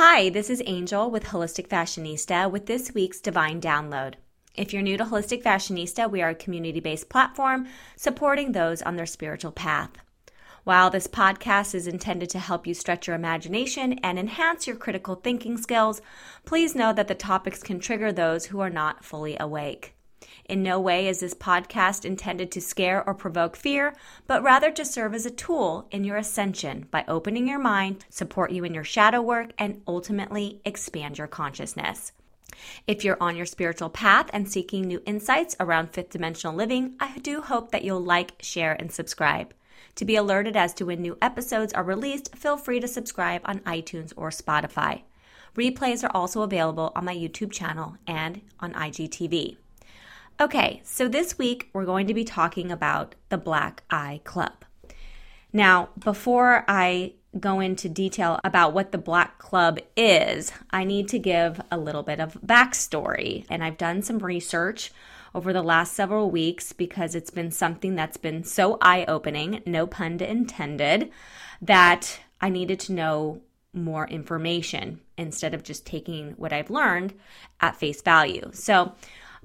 Hi, this is Angel with Holistic Fashionista with this week's Divine Download. If you're new to Holistic Fashionista, we are a community based platform supporting those on their spiritual path. While this podcast is intended to help you stretch your imagination and enhance your critical thinking skills, please know that the topics can trigger those who are not fully awake. In no way is this podcast intended to scare or provoke fear, but rather to serve as a tool in your ascension by opening your mind, support you in your shadow work, and ultimately expand your consciousness. If you're on your spiritual path and seeking new insights around fifth dimensional living, I do hope that you'll like, share, and subscribe. To be alerted as to when new episodes are released, feel free to subscribe on iTunes or Spotify. Replays are also available on my YouTube channel and on IGTV. Okay, so this week we're going to be talking about the Black Eye Club. Now, before I go into detail about what the Black Club is, I need to give a little bit of backstory. And I've done some research over the last several weeks because it's been something that's been so eye opening, no pun intended, that I needed to know more information instead of just taking what I've learned at face value. So,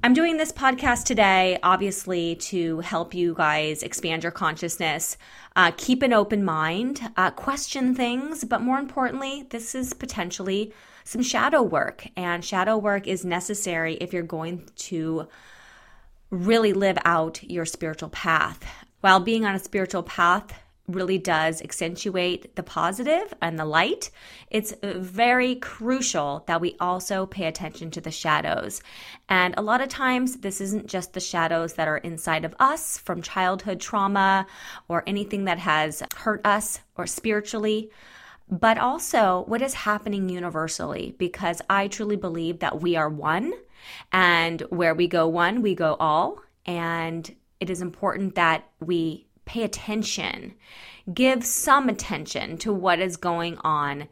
I'm doing this podcast today, obviously, to help you guys expand your consciousness, uh, keep an open mind, uh, question things, but more importantly, this is potentially some shadow work. And shadow work is necessary if you're going to really live out your spiritual path. While being on a spiritual path really does accentuate the positive and the light, it's very crucial that we also pay attention to the shadows. And a lot of times, this isn't just the shadows that are inside of us from childhood trauma or anything that has hurt us or spiritually. But also what is happening universally, because I truly believe that we are one, and where we go one, we go all. And it is important that we pay attention, give some attention to what is going on.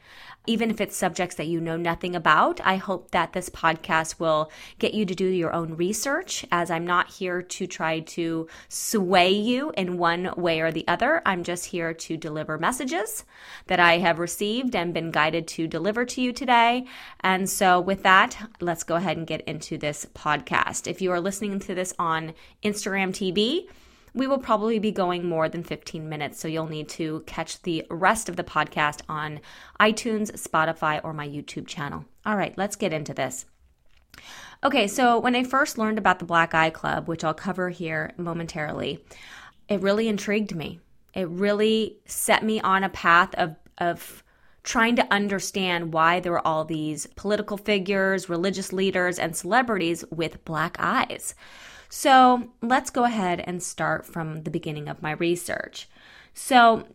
Even if it's subjects that you know nothing about, I hope that this podcast will get you to do your own research as I'm not here to try to sway you in one way or the other. I'm just here to deliver messages that I have received and been guided to deliver to you today. And so, with that, let's go ahead and get into this podcast. If you are listening to this on Instagram TV, we will probably be going more than 15 minutes, so you'll need to catch the rest of the podcast on iTunes, Spotify, or my YouTube channel. All right, let's get into this. Okay, so when I first learned about the Black Eye Club, which I'll cover here momentarily, it really intrigued me. It really set me on a path of, of trying to understand why there were all these political figures, religious leaders, and celebrities with black eyes. So let's go ahead and start from the beginning of my research. So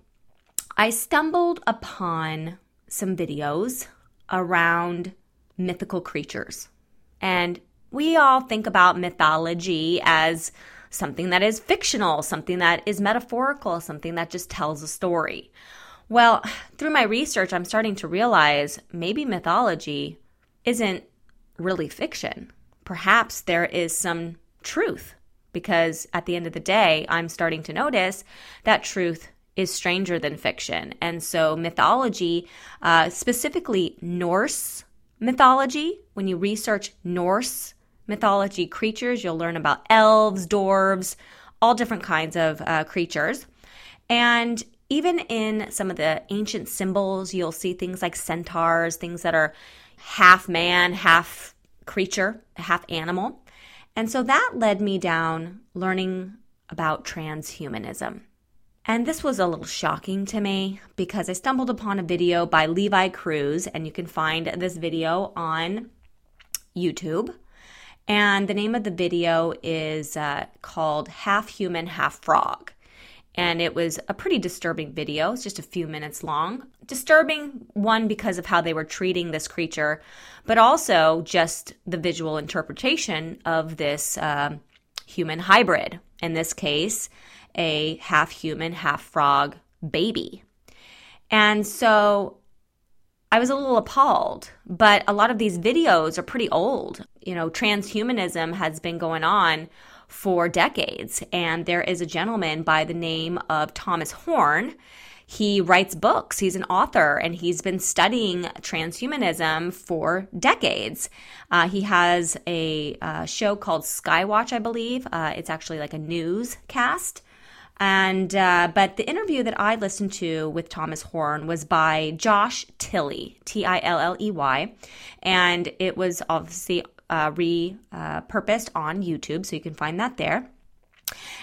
I stumbled upon some videos around mythical creatures. And we all think about mythology as something that is fictional, something that is metaphorical, something that just tells a story. Well, through my research, I'm starting to realize maybe mythology isn't really fiction. Perhaps there is some truth because at the end of the day, I'm starting to notice that truth is stranger than fiction. And so, mythology, uh, specifically Norse mythology, when you research Norse mythology creatures, you'll learn about elves, dwarves, all different kinds of uh, creatures. And even in some of the ancient symbols, you'll see things like centaurs, things that are half man, half creature, half animal. And so that led me down learning about transhumanism. And this was a little shocking to me because I stumbled upon a video by Levi Cruz, and you can find this video on YouTube. And the name of the video is uh, called Half Human, Half Frog and it was a pretty disturbing video. It's just a few minutes long. Disturbing, one, because of how they were treating this creature, but also just the visual interpretation of this uh, human hybrid. In this case, a half human, half frog baby. And so I was a little appalled, but a lot of these videos are pretty old. You know, transhumanism has been going on for decades. And there is a gentleman by the name of Thomas Horn. he writes books. He's an author and he's been studying transhumanism for decades. Uh, he has a uh, show called Skywatch, I believe. Uh, it's actually like a newscast. And uh, but the interview that I listened to with Thomas Horn was by Josh Tilley, T I L L E Y, and it was obviously uh, repurposed on YouTube, so you can find that there.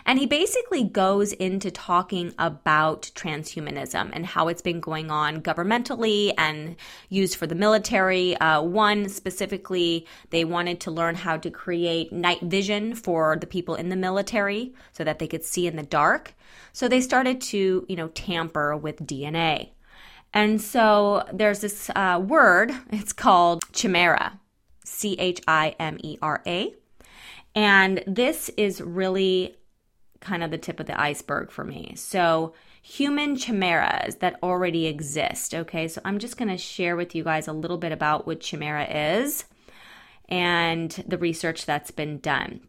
And he basically goes into talking about transhumanism and how it's been going on governmentally and used for the military. Uh, one specifically, they wanted to learn how to create night vision for the people in the military so that they could see in the dark. So they started to, you know, tamper with DNA. And so there's this uh, word, it's called chimera, C H I M E R A. And this is really kind of the tip of the iceberg for me. So, human chimeras that already exist. Okay, so I'm just going to share with you guys a little bit about what chimera is and the research that's been done.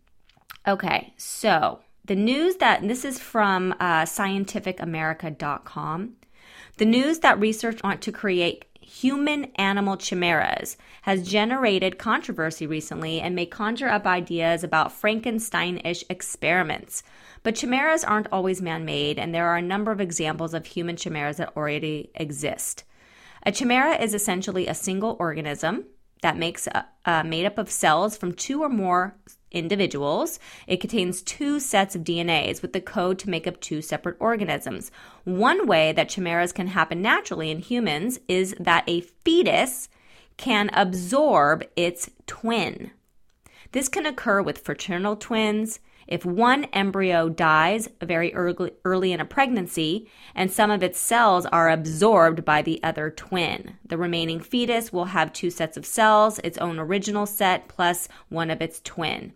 Okay, so the news that this is from uh, scientificamerica.com. The news that research want to create human animal chimeras has generated controversy recently and may conjure up ideas about Frankenstein ish experiments. But chimeras aren't always man made, and there are a number of examples of human chimeras that already exist. A chimera is essentially a single organism that makes uh, uh, made up of cells from two or more individuals. It contains two sets of DNAs with the code to make up two separate organisms. One way that chimeras can happen naturally in humans is that a fetus can absorb its twin. This can occur with fraternal twins, if one embryo dies very early, early in a pregnancy and some of its cells are absorbed by the other twin, the remaining fetus will have two sets of cells, its own original set plus one of its twin.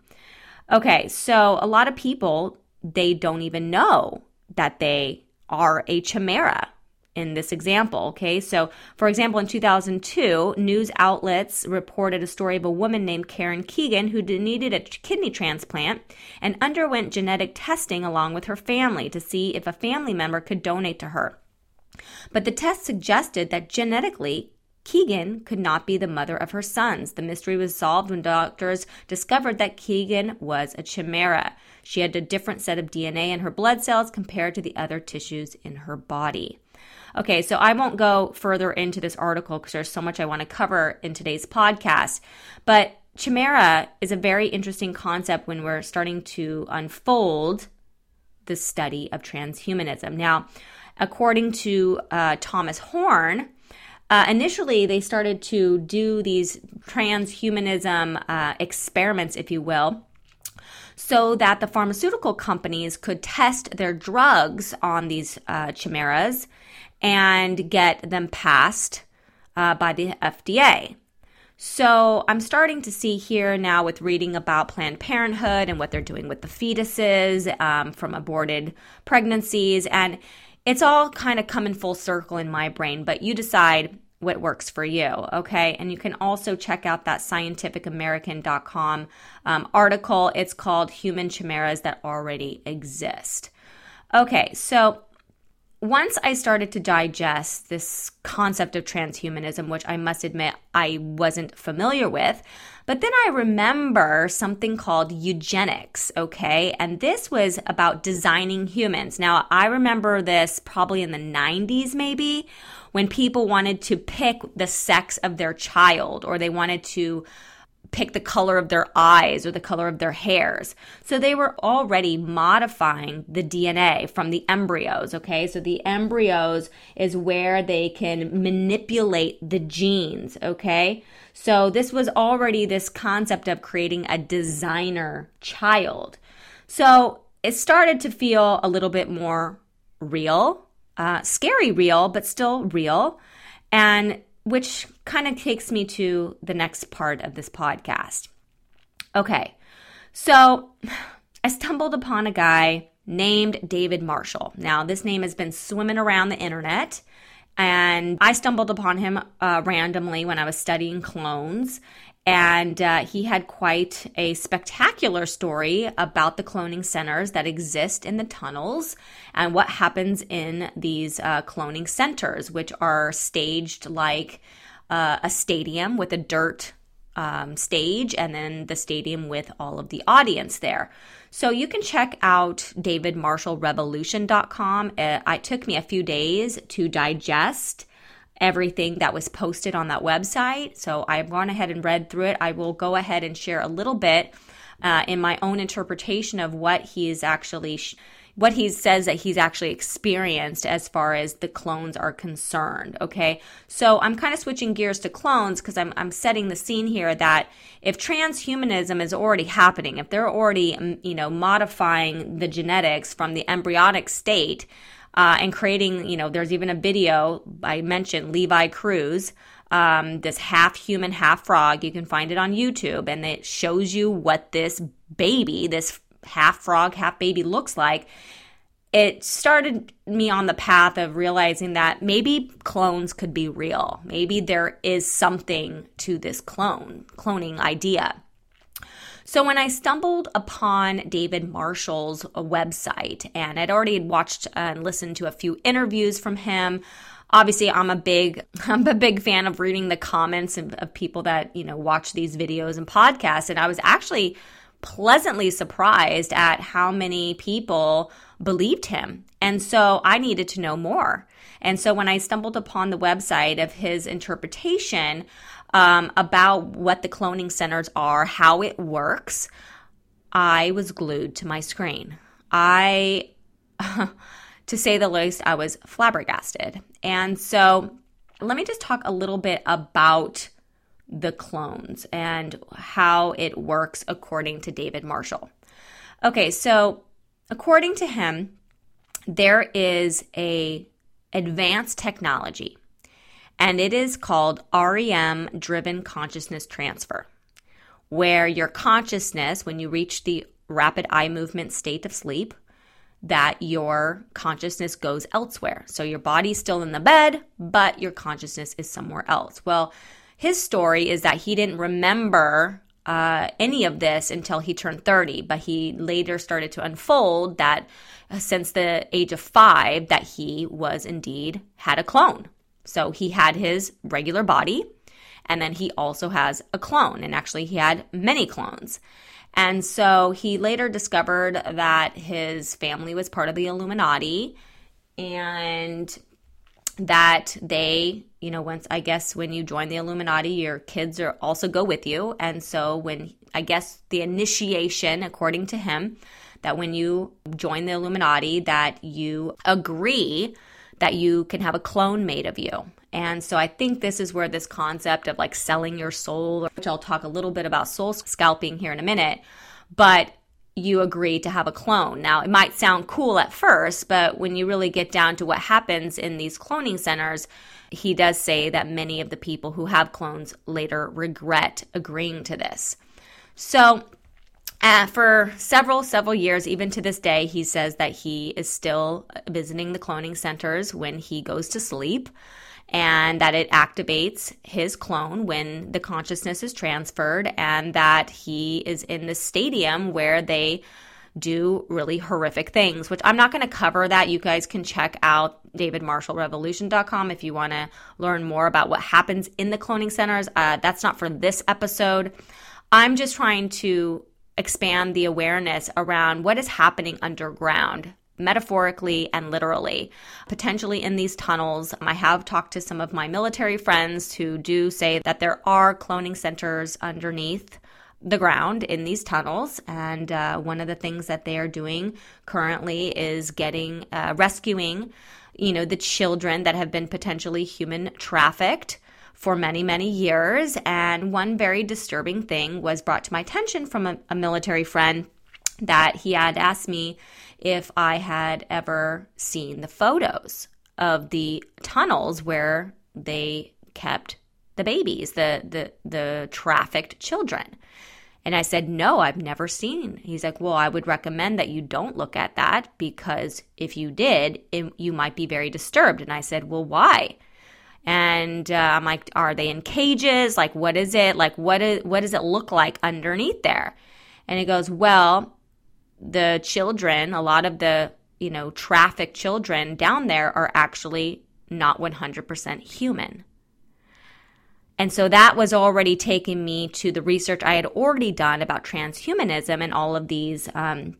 Okay, so a lot of people, they don't even know that they are a chimera in this example. Okay, so for example, in 2002, news outlets reported a story of a woman named Karen Keegan who needed a kidney transplant and underwent genetic testing along with her family to see if a family member could donate to her. But the test suggested that genetically, Keegan could not be the mother of her sons. The mystery was solved when doctors discovered that Keegan was a chimera. She had a different set of DNA in her blood cells compared to the other tissues in her body. Okay, so I won't go further into this article because there's so much I want to cover in today's podcast. But chimera is a very interesting concept when we're starting to unfold the study of transhumanism. Now, according to uh, Thomas Horn, uh, initially they started to do these transhumanism uh, experiments, if you will, so that the pharmaceutical companies could test their drugs on these uh, chimeras and get them passed uh, by the FDA. So I'm starting to see here now with reading about Planned Parenthood and what they're doing with the fetuses um, from aborted pregnancies. And it's all kind of coming full circle in my brain, but you decide what works for you. Okay. And you can also check out that scientificamerican.com um, article. It's called Human Chimeras That Already Exist. Okay. So once I started to digest this concept of transhumanism, which I must admit I wasn't familiar with, but then I remember something called eugenics, okay? And this was about designing humans. Now, I remember this probably in the 90s, maybe, when people wanted to pick the sex of their child or they wanted to pick the color of their eyes or the color of their hairs. So they were already modifying the DNA from the embryos, okay? So the embryos is where they can manipulate the genes, okay? So this was already this concept of creating a designer child. So it started to feel a little bit more real, uh, scary real, but still real. And which kind of takes me to the next part of this podcast. Okay, so I stumbled upon a guy named David Marshall. Now, this name has been swimming around the internet. And I stumbled upon him uh, randomly when I was studying clones. And uh, he had quite a spectacular story about the cloning centers that exist in the tunnels and what happens in these uh, cloning centers, which are staged like uh, a stadium with a dirt um, stage and then the stadium with all of the audience there. So you can check out davidmarshallrevolution.com. Uh, it took me a few days to digest everything that was posted on that website. So I've gone ahead and read through it. I will go ahead and share a little bit uh, in my own interpretation of what he is actually. Sh- what he says that he's actually experienced as far as the clones are concerned. Okay. So I'm kind of switching gears to clones because I'm, I'm setting the scene here that if transhumanism is already happening, if they're already, mm, you know, modifying the genetics from the embryonic state, uh, and creating, you know, there's even a video I mentioned, Levi Cruz, um, this half human, half frog. You can find it on YouTube, and it shows you what this baby, this half frog, half baby looks like. It started me on the path of realizing that maybe clones could be real. Maybe there is something to this clone, cloning idea. So when I stumbled upon David Marshall's website, and I'd already watched uh, and listened to a few interviews from him, obviously I'm a big I'm a big fan of reading the comments of, of people that you know watch these videos and podcasts, and I was actually pleasantly surprised at how many people believed him. And so I needed to know more. And so when I stumbled upon the website of his interpretation, um, about what the cloning centers are, how it works, I was glued to my screen. I, to say the least, I was flabbergasted. And so let me just talk a little bit about the clones and how it works according to David Marshall. Okay, so according to him, there is a advanced technology and it is called REM driven consciousness transfer, where your consciousness, when you reach the rapid eye movement state of sleep, that your consciousness goes elsewhere. So your body's still in the bed, but your consciousness is somewhere else. Well, his story is that he didn't remember uh, any of this until he turned 30, but he later started to unfold that uh, since the age of five, that he was indeed had a clone. So he had his regular body, and then he also has a clone. And actually, he had many clones. And so he later discovered that his family was part of the Illuminati and that they, you know, once I guess when you join the Illuminati, your kids are also go with you. And so when I guess the initiation, according to him, that when you join the Illuminati, that you agree that you can have a clone made of you. And so I think this is where this concept of like selling your soul, which I'll talk a little bit about soul scalping here in a minute, but you agree to have a clone. Now, it might sound cool at first, but when you really get down to what happens in these cloning centers, he does say that many of the people who have clones later regret agreeing to this. So, uh, for several, several years, even to this day, he says that he is still visiting the cloning centers when he goes to sleep and that it activates his clone when the consciousness is transferred and that he is in the stadium where they do really horrific things, which I'm not going to cover that. You guys can check out davidmarshallrevolution.com if you want to learn more about what happens in the cloning centers. Uh, that's not for this episode. I'm just trying to expand the awareness around what is happening underground metaphorically and literally, potentially in these tunnels. I have talked to some of my military friends who do say that there are cloning centers underneath the ground in these tunnels. And uh, one of the things that they are doing currently is getting, uh, rescuing, you know, the children that have been potentially human trafficked for many, many years. And one very disturbing thing was brought to my attention from a, a military friend that he had asked me if I had ever seen the photos of the tunnels where they kept the babies, the the the trafficked children. And I said, "No, I've never seen." He's like, "Well, I would recommend that you don't look at that because if you did, it, you might be very disturbed." And I said, "Well, why?" And uh, I'm like, are they in cages? Like, what is it? Like, what is what does it look like underneath there? And he goes, well, the children, a lot of the you know trafficked children down there are actually not 100% human. And so that was already taking me to the research I had already done about transhumanism and all of these um,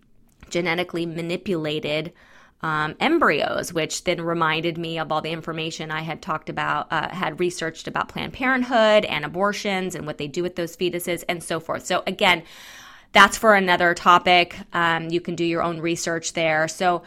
genetically manipulated um, embryos, which then reminded me of all the information I had talked about, uh, had researched about Planned Parenthood and abortions and what they do with those fetuses and so forth. So, again, that's for another topic. Um, you can do your own research there. So,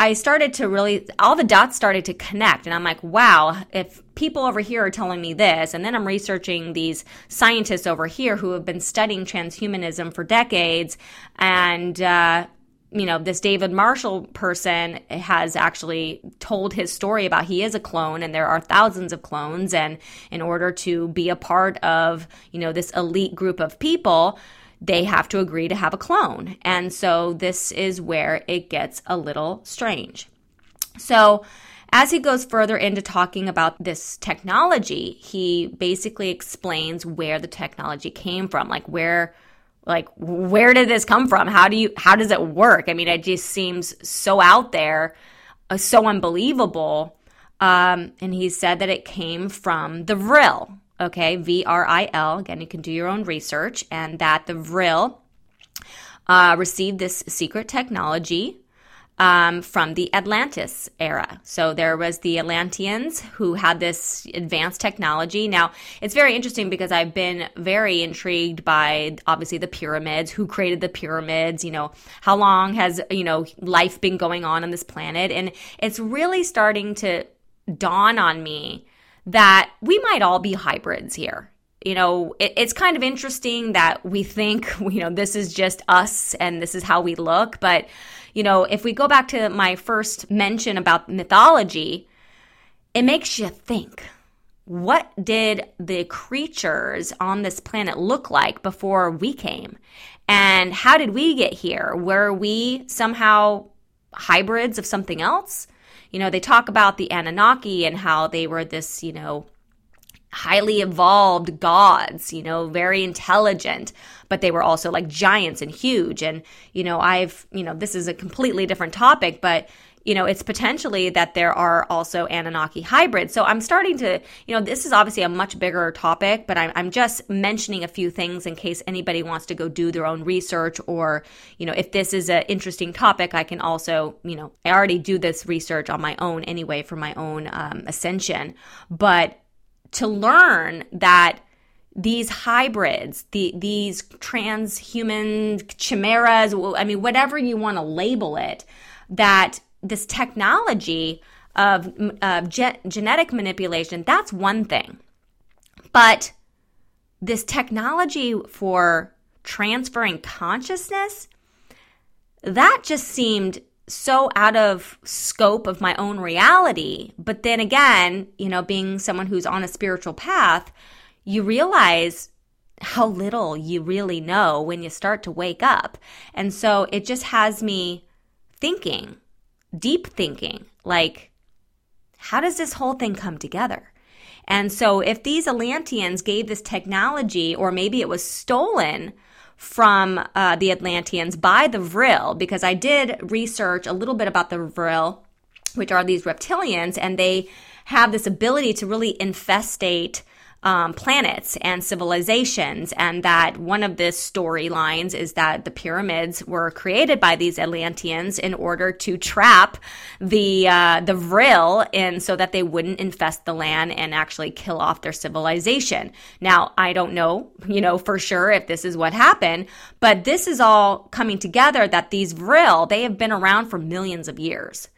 I started to really, all the dots started to connect. And I'm like, wow, if people over here are telling me this, and then I'm researching these scientists over here who have been studying transhumanism for decades, and, uh, you know, this David Marshall person has actually told his story about he is a clone and there are thousands of clones. And in order to be a part of, you know, this elite group of people, they have to agree to have a clone. And so this is where it gets a little strange. So, as he goes further into talking about this technology, he basically explains where the technology came from, like where like where did this come from? How do you how does it work? I mean, it just seems so out there, uh, so unbelievable. Um, and he said that it came from the Vril, okay, V R I L. Again, you can do your own research, and that the Vril uh, received this secret technology um, from the Atlantis era. So there was the Atlanteans who had this advanced technology. Now it's very interesting because I've been very intrigued by obviously the pyramids, who created the pyramids, you know, how long has, you know, life been going on on this planet. And it's really starting to dawn on me that we might all be hybrids here. You know, it, it's kind of interesting that we think, you know, this is just us and this is how we look. But, you know, if we go back to my first mention about mythology, it makes you think what did the creatures on this planet look like before we came? And how did we get here? Were we somehow hybrids of something else? you know, they talk about the Anunnaki and how they were this, you know, highly evolved gods, you know, very intelligent, but they were also like giants and huge. And, you know, I've, you know, this is a completely different topic, but you know, it's potentially that there are also Anunnaki hybrids. So I'm starting to, you know, this is obviously a much bigger topic, but I'm, I'm just mentioning a few things in case anybody wants to go do their own research or, you know, if this is an interesting topic, I can also, you know, I already do this research on my own anyway for my own um, ascension. But to learn that these hybrids, the, these transhuman chimeras, I mean, whatever you want to label it, that this technology of, of ge- genetic manipulation, that's one thing. But this technology for transferring consciousness, that just seemed so out of scope of my own reality. But then again, you know, being someone who's on a spiritual path, you realize how little you really know when you start to wake up. And so it just has me thinking deep thinking like, how does this whole thing come together? And so, if these Atlanteans gave this technology, or maybe it was stolen from uh, the Atlanteans by the Vril, because I did research a little bit about the Vril, which are these reptilians, and they have this ability to really infestate um, planets and civilizations, and that one of the storylines is that the pyramids were created by these Atlanteans in order to trap the uh, the Vril in so that they wouldn't infest the land and actually kill off their civilization. Now, I don't know, you know, for sure if this is what happened, but this is all coming together that these Vril they have been around for millions of years.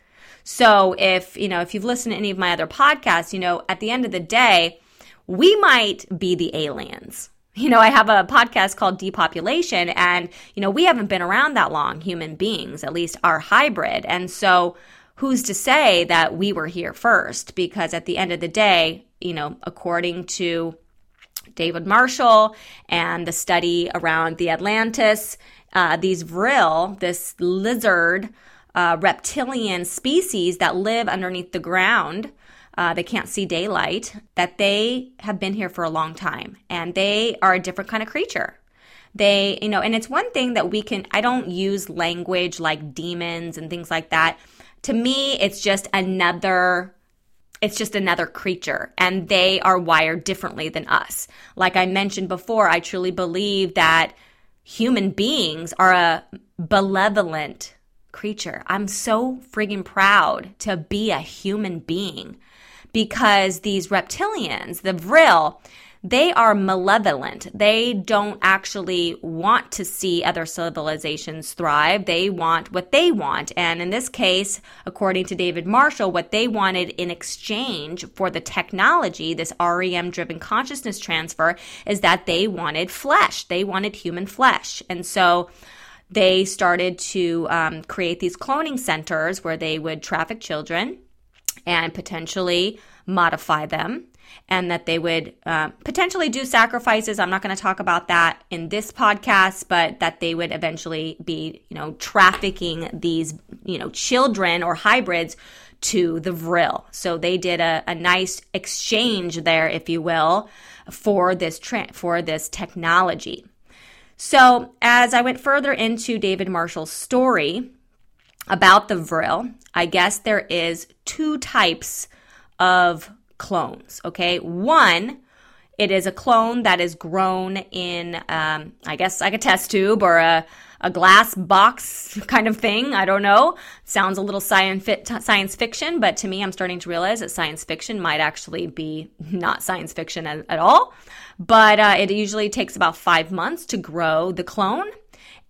So if, you know, if you've listened to any of my other podcasts, you know, at the end of the day, we might be the aliens. You know, I have a podcast called Depopulation, and, you know, we haven't been around that long, human beings, at least our hybrid. And so, who's to say that we were here first? Because at the end of the day, you know, according to David Marshall and the study around the Atlantis, uh, these vril, this lizard uh, reptilian species that live underneath the ground, uh, they can't see daylight, that they have been here for a long time and they are a different kind of creature. They, you know, and it's one thing that we can, I don't use language like demons and things like that. To me, it's just another it's just another creature and they are wired differently than us. Like I mentioned before, I truly believe that human beings are a benevolent creature. I'm so friggin' proud to be a human being because these reptilians, the Vril, they are malevolent. They don't actually want to see other civilizations thrive. They want what they want. And in this case, according to David Marshall, what they wanted in exchange for the technology, this REM driven consciousness transfer, is that they wanted flesh. They wanted human flesh. And so, they started to um, create these cloning centers where they would traffic children and potentially modify them and that they would uh, potentially do sacrifices. I'm not going to talk about that in this podcast, but that they would eventually be, you know, trafficking these, you know, children or hybrids to the Vril. So they did a, a nice exchange there, if you will, for this tra- for this technology. So as I went further into David Marshall's story about the Vril, I guess there is two types of clones. Okay, one, it is a clone that is grown in, um, I guess, like a test tube or a a glass box kind of thing. I don't know. Sounds a little science science fiction, but to me, I'm starting to realize that science fiction might actually be not science fiction at, at all. But uh, it usually takes about five months to grow the clone,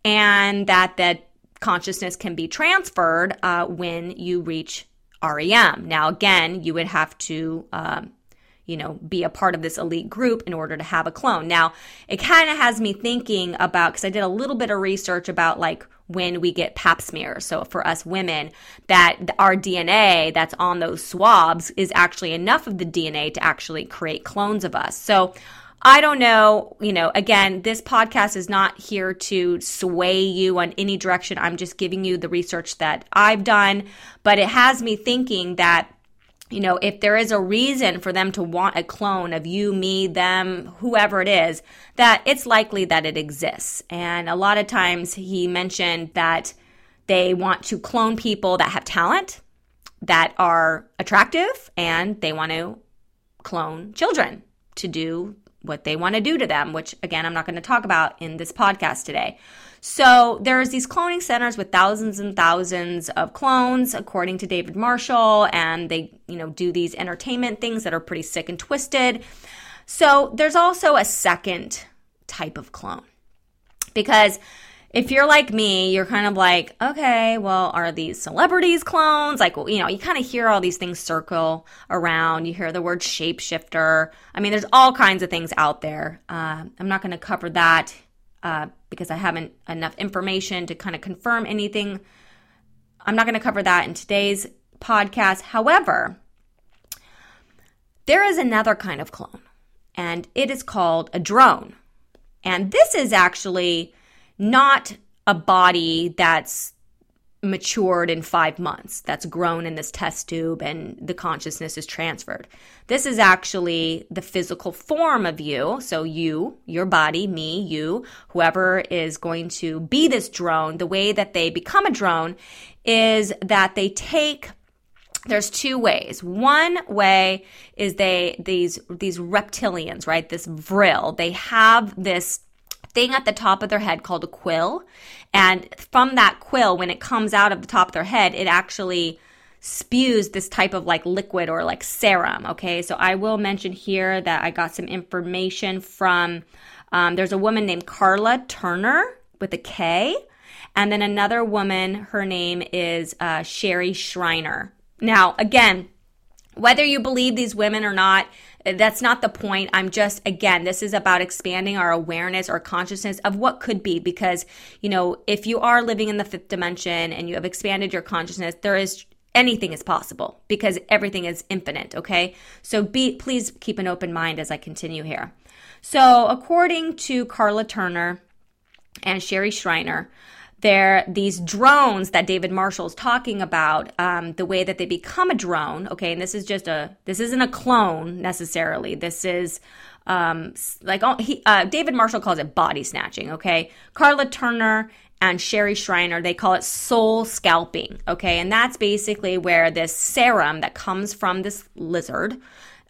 and that that consciousness can be transferred uh, when you reach REM. Now, again, you would have to, um, you know, be a part of this elite group in order to have a clone. Now, it kind of has me thinking about, because I did a little bit of research about like when we get pap smears. So for us women, that our DNA that's on those swabs is actually enough of the DNA to actually create clones of us. So I don't know, you know, again, this podcast is not here to sway you on any direction. I'm just giving you the research that I've done, but it has me thinking that you know, if there is a reason for them to want a clone of you, me, them, whoever it is, that it's likely that it exists. And a lot of times he mentioned that they want to clone people that have talent, that are attractive, and they want to clone children to do what they want to do to them, which again, I'm not going to talk about in this podcast today. So there's these cloning centers with thousands and thousands of clones, according to David Marshall, and they, you know, do these entertainment things that are pretty sick and twisted. So there's also a second type of clone because if you're like me, you're kind of like, okay, well, are these celebrities clones? Like, you know, you kind of hear all these things circle around. You hear the word shapeshifter. I mean, there's all kinds of things out there. Uh, I'm not going to cover that uh, because I haven't enough information to kind of confirm anything. I'm not going to cover that in today's podcast. However, there is another kind of clone, and it is called a drone. And this is actually not a body that's matured in five months, that's grown in this test tube and the consciousness is transferred. This is actually the physical form of you. So, you, your body, me, you, whoever is going to be this drone, the way that they become a drone is that they take there's two ways. One way is they these these reptilians, right? This vril, they have this thing at the top of their head called a quill. And from that quill, when it comes out of the top of their head, it actually spews this type of like liquid or like serum. Okay, so I will mention here that I got some information from um, there's a woman named Karla Turner with a K, and then another woman, her name is uh, Sherry Shriner. Now, again, whether you believe these women or not, that's not the point. I'm just, again, this is about expanding our awareness or consciousness of what could be. Because, you know, if you are living in the fifth dimension and you have expanded your consciousness, there is anything is possible because everything is infinite. Okay. So be, please keep an open mind as I continue here. So, according to Karla Turner and Sherry Shriner, there these drones that david marshall's talking about um, the way that they become a drone okay and this is just a this isn't a clone necessarily. This is um, like oh, he, uh, david marshall calls it body snatching okay? Karla turner and sherry shriner they call it soul scalping okay? And that's basically where this serum that comes from this lizard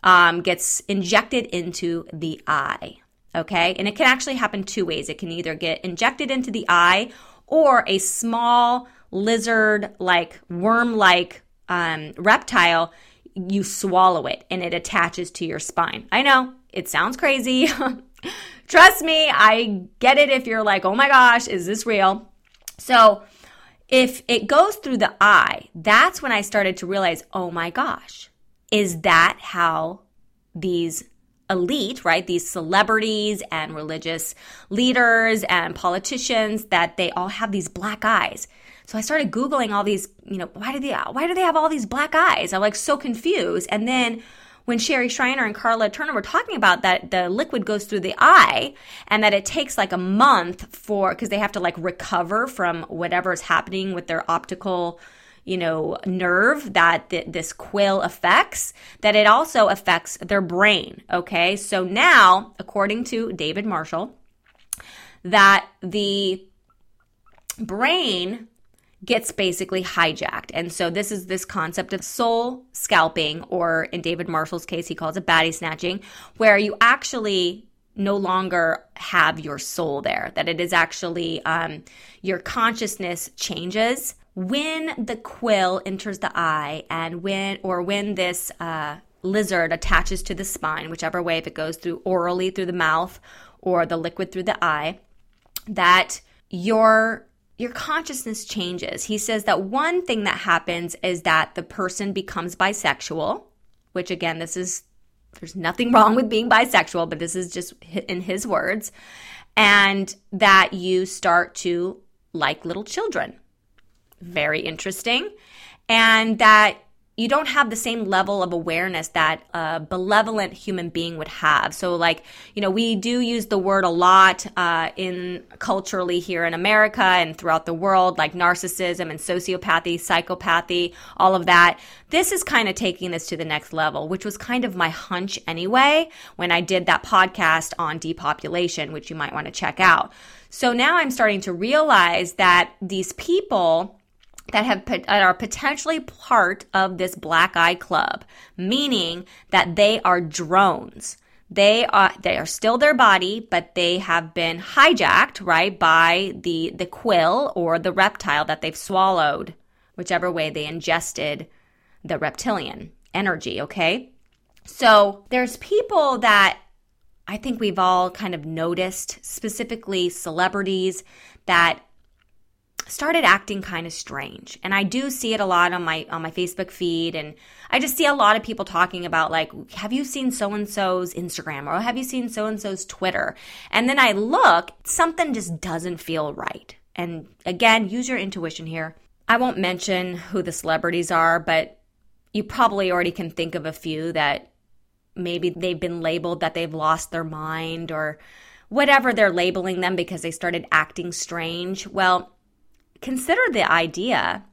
um, gets injected into the eye okay? And it can actually happen two ways. It can either get injected into the eye or a small lizard like worm like um, reptile, you swallow it and it attaches to your spine. I know it sounds crazy. Trust me, I get it if you're like, oh my gosh, is this real? So, if it goes through the eye, that's when I started to realize, oh my gosh, is that how these elite, right? These celebrities and religious leaders and politicians that they all have these black eyes. So I started googling all these, you know, why do they why do they have all these black eyes? I'm like so confused. And then when Sherry Shriner and Karla Turner were talking about that the liquid goes through the eye and that it takes like a month for because they have to like recover from whatever is happening with their optical you know, nerve that th- this quill affects, that it also affects their brain. Okay. So now, according to David Marshall, that the brain gets basically hijacked. And so this is this concept of soul scalping, or in David Marshall's case, he calls it body snatching, where you actually no longer have your soul there, that it is actually um, your consciousness changes when the quill enters the eye and when or when this uh, lizard attaches to the spine whichever way if it goes through orally through the mouth or the liquid through the eye that your your consciousness changes. He says that one thing that happens is that the person becomes bisexual which again this is there's nothing wrong with being bisexual but this is just in his words and that you start to like little children very interesting. And that you don't have the same level of awareness that a benevolent human being would have. So, like, you know, we do use the word a lot uh, in culturally here in America and throughout the world, like narcissism and sociopathy, psychopathy, all of that. This is kind of taking this to the next level, which was kind of my hunch anyway when I did that podcast on depopulation, which you might want to check out. So now I'm starting to realize that these people that have that are potentially part of this black eye club, meaning that they are drones. They are they are still their body, but they have been hijacked, right, by the the quill or the reptile that they've swallowed, whichever way they ingested the reptilian energy, okay? So, there's people that I think we've all kind of noticed, specifically celebrities that started acting kind of strange. And I do see it a lot on my on my Facebook feed and I just see a lot of people talking about like have you seen so and so's Instagram or have you seen so and so's Twitter? And then I look, something just doesn't feel right. And again, use your intuition here. I won't mention who the celebrities are, but you probably already can think of a few that maybe they've been labeled that they've lost their mind or whatever they're labeling them because they started acting strange. Well, consider the idea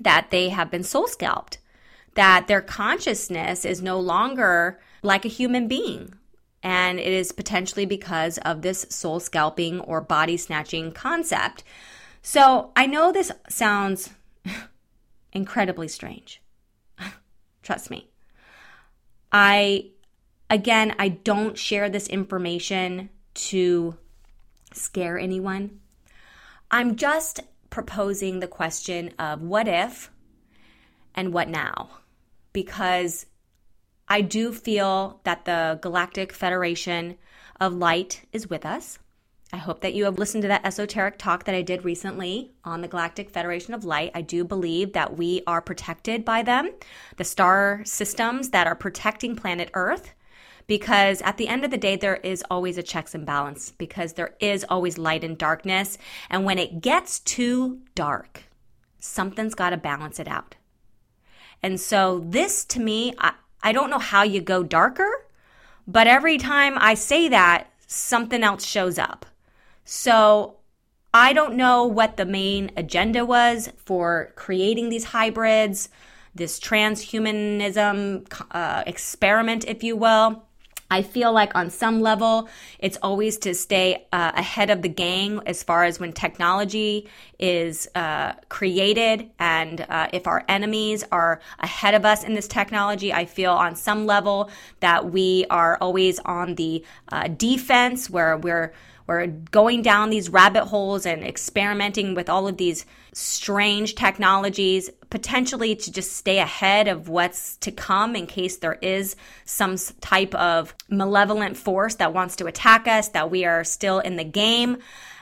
that they have been soul scalped, that their consciousness is no longer like a human being. And it is potentially because of this soul scalping or body snatching concept. So I know this sounds incredibly strange. Trust me. I, again, I don't share this information to scare anyone. I'm just proposing the question of what if and what now? Because I do feel that the Galactic Federation of Light is with us. I hope that you have listened to that esoteric talk that I did recently on the Galactic Federation of Light. I do believe that we are protected by them, the star systems that are protecting planet Earth because at the end of the day, there is always a checks and balance because there is always light and darkness. And when it gets too dark, something's got to balance it out. And so, this to me, I, I don't know how you go darker, but every time I say that, something else shows up. So, I don't know what the main agenda was for creating these hybrids, this transhumanism uh, experiment, if you will. I feel like on some level, it's always to stay uh, ahead of the gang as far as when technology is uh, created. And uh, if our enemies are ahead of us in this technology, I feel on some level that we are always on the uh, defense where we're we're going down these rabbit holes and experimenting with all of these strange technologies, potentially to just stay ahead of what's to come in case there is some type of malevolent force that wants to attack us, that we are still in the game.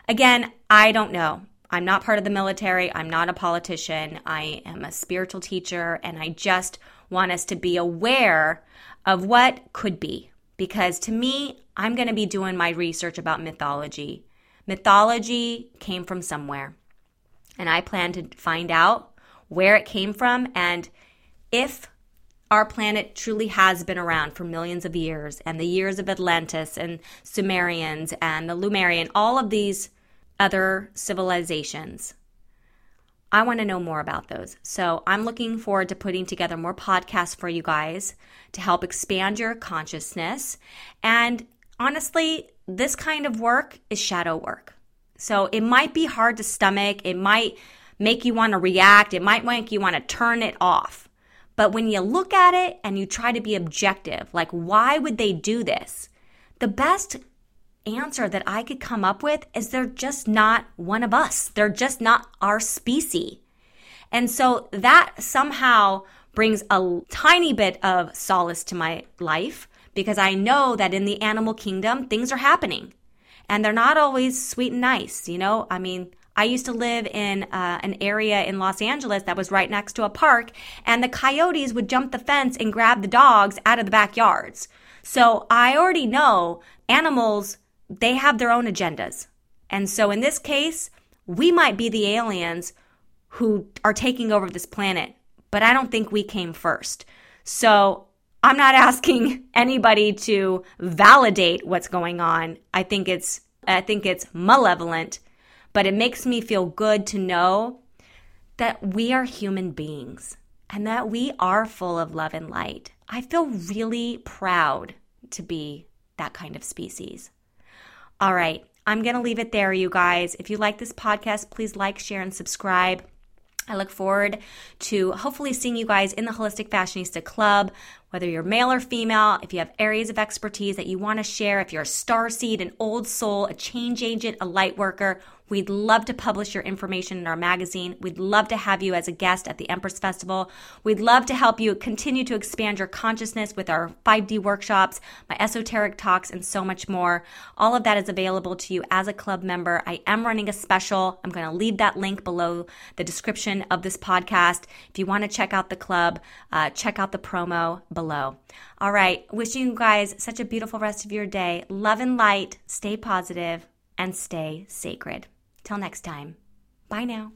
Again, I don't know. I'm not part of the military. I'm not a politician. I am a spiritual teacher, and I just want us to be aware of what could be. Because to me, I'm going to be doing my research about mythology. Mythology came from somewhere, and I plan to find out where it came from and if our planet truly has been around for millions of years and the years of Atlantis and Sumerians and the Lemurian, all of these other civilizations. I want to know more about those. So I'm looking forward to putting together more podcasts for you guys to help expand your consciousness and honestly, this kind of work is shadow work. So it might be hard to stomach. It might make you want to react. It might make you want to turn it off. But when you look at it and you try to be objective, like, why would they do this? The best answer that I could come up with is they're just not one of us. They're just not our species. And so that somehow brings a tiny bit of solace to my life because I know that in the animal kingdom, things are happening and they're not always sweet and nice. You know, I mean, I used to live in uh, an area in Los Angeles that was right next to a park, and the coyotes would jump the fence and grab the dogs out of the backyards. So I already know animals, they have their own agendas. And so in this case, we might be the aliens who are taking over this planet, but I don't think we came first. So I'm not asking anybody to validate what's going on. I think it's I think it's malevolent, but it makes me feel good to know that we are human beings and that we are full of love and light. I feel really proud to be that kind of species. All right, I'm going to leave it there, you guys. If you like this podcast, please like, share, and subscribe. I look forward to hopefully seeing you guys in the Holistic Fashionista Club, whether you're male or female, if you have areas of expertise that you want to share, if you're a star seed, an old soul, a change agent, a light worker, We'd love to publish your information in our magazine. We'd love to have you as a guest at the Empress Festival. We'd love to help you continue to expand your consciousness with our 5D workshops, my esoteric talks, and so much more. All of that is available to you as a club member. I am running a special. I'm going to leave that link below the description of this podcast. If you want to check out the club, uh, check out the promo below. All right. Wishing you guys such a beautiful rest of your day. Love and light. Stay positive and stay sacred. Till next time. Bye now.